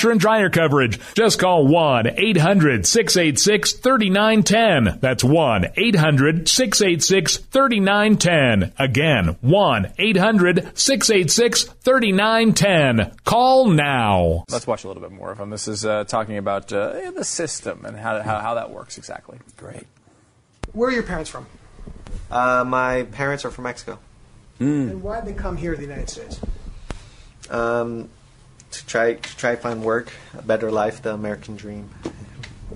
washer and dryer coverage. Just call 1-800-686-3910. That's 1-800-686-3910. Again, 1-800-686-3910. Call now. Let's watch a little bit more of him. This is uh, talking about uh, the system and how, how, how that works exactly. Great. Where are your parents from? Uh, my parents are from Mexico. And why did they come here to the United States? Um, to try to try to find work, a better life, the American dream.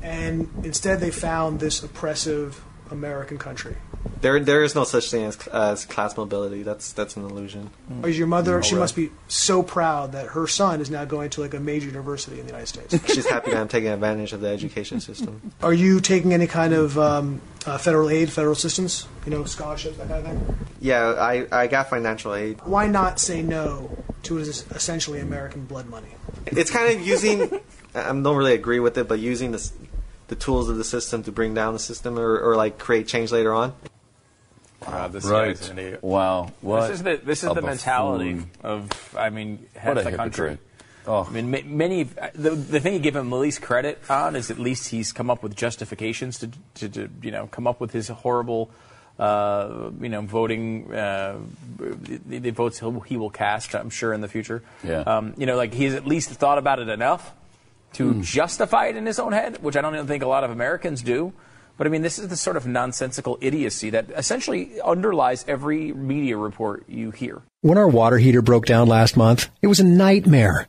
And instead, they found this oppressive American country. There, there is no such thing as, as class mobility. That's that's an illusion. Is your mother? No she way. must be so proud that her son is now going to like a major university in the United States. She's happy that I'm taking advantage of the education system. Are you taking any kind of um, uh, federal aid, federal assistance? You know, scholarships, that kind of thing. Yeah, I, I got financial aid. Why not say no to what is essentially American blood money? It's kind of using. I don't really agree with it, but using the the tools of the system to bring down the system or, or like create change later on. Wow, this Right. guy's an. Wow. What This is the this is the mentality buffoon. of I mean What half a the country. Oh. I mean, ma- many the, the thing you give him the least credit on is at least he's come up with justifications to, to, to you know come up with his horrible. Uh, you know, voting uh, the, the votes he'll, he will cast. I'm sure in the future. Yeah. Um, you know, like he's at least thought about it enough to justify it in his own head, which I don't even think a lot of Americans do. But I mean, this is the sort of nonsensical idiocy that essentially underlies every media report you hear. When our water heater broke down last month, it was a nightmare.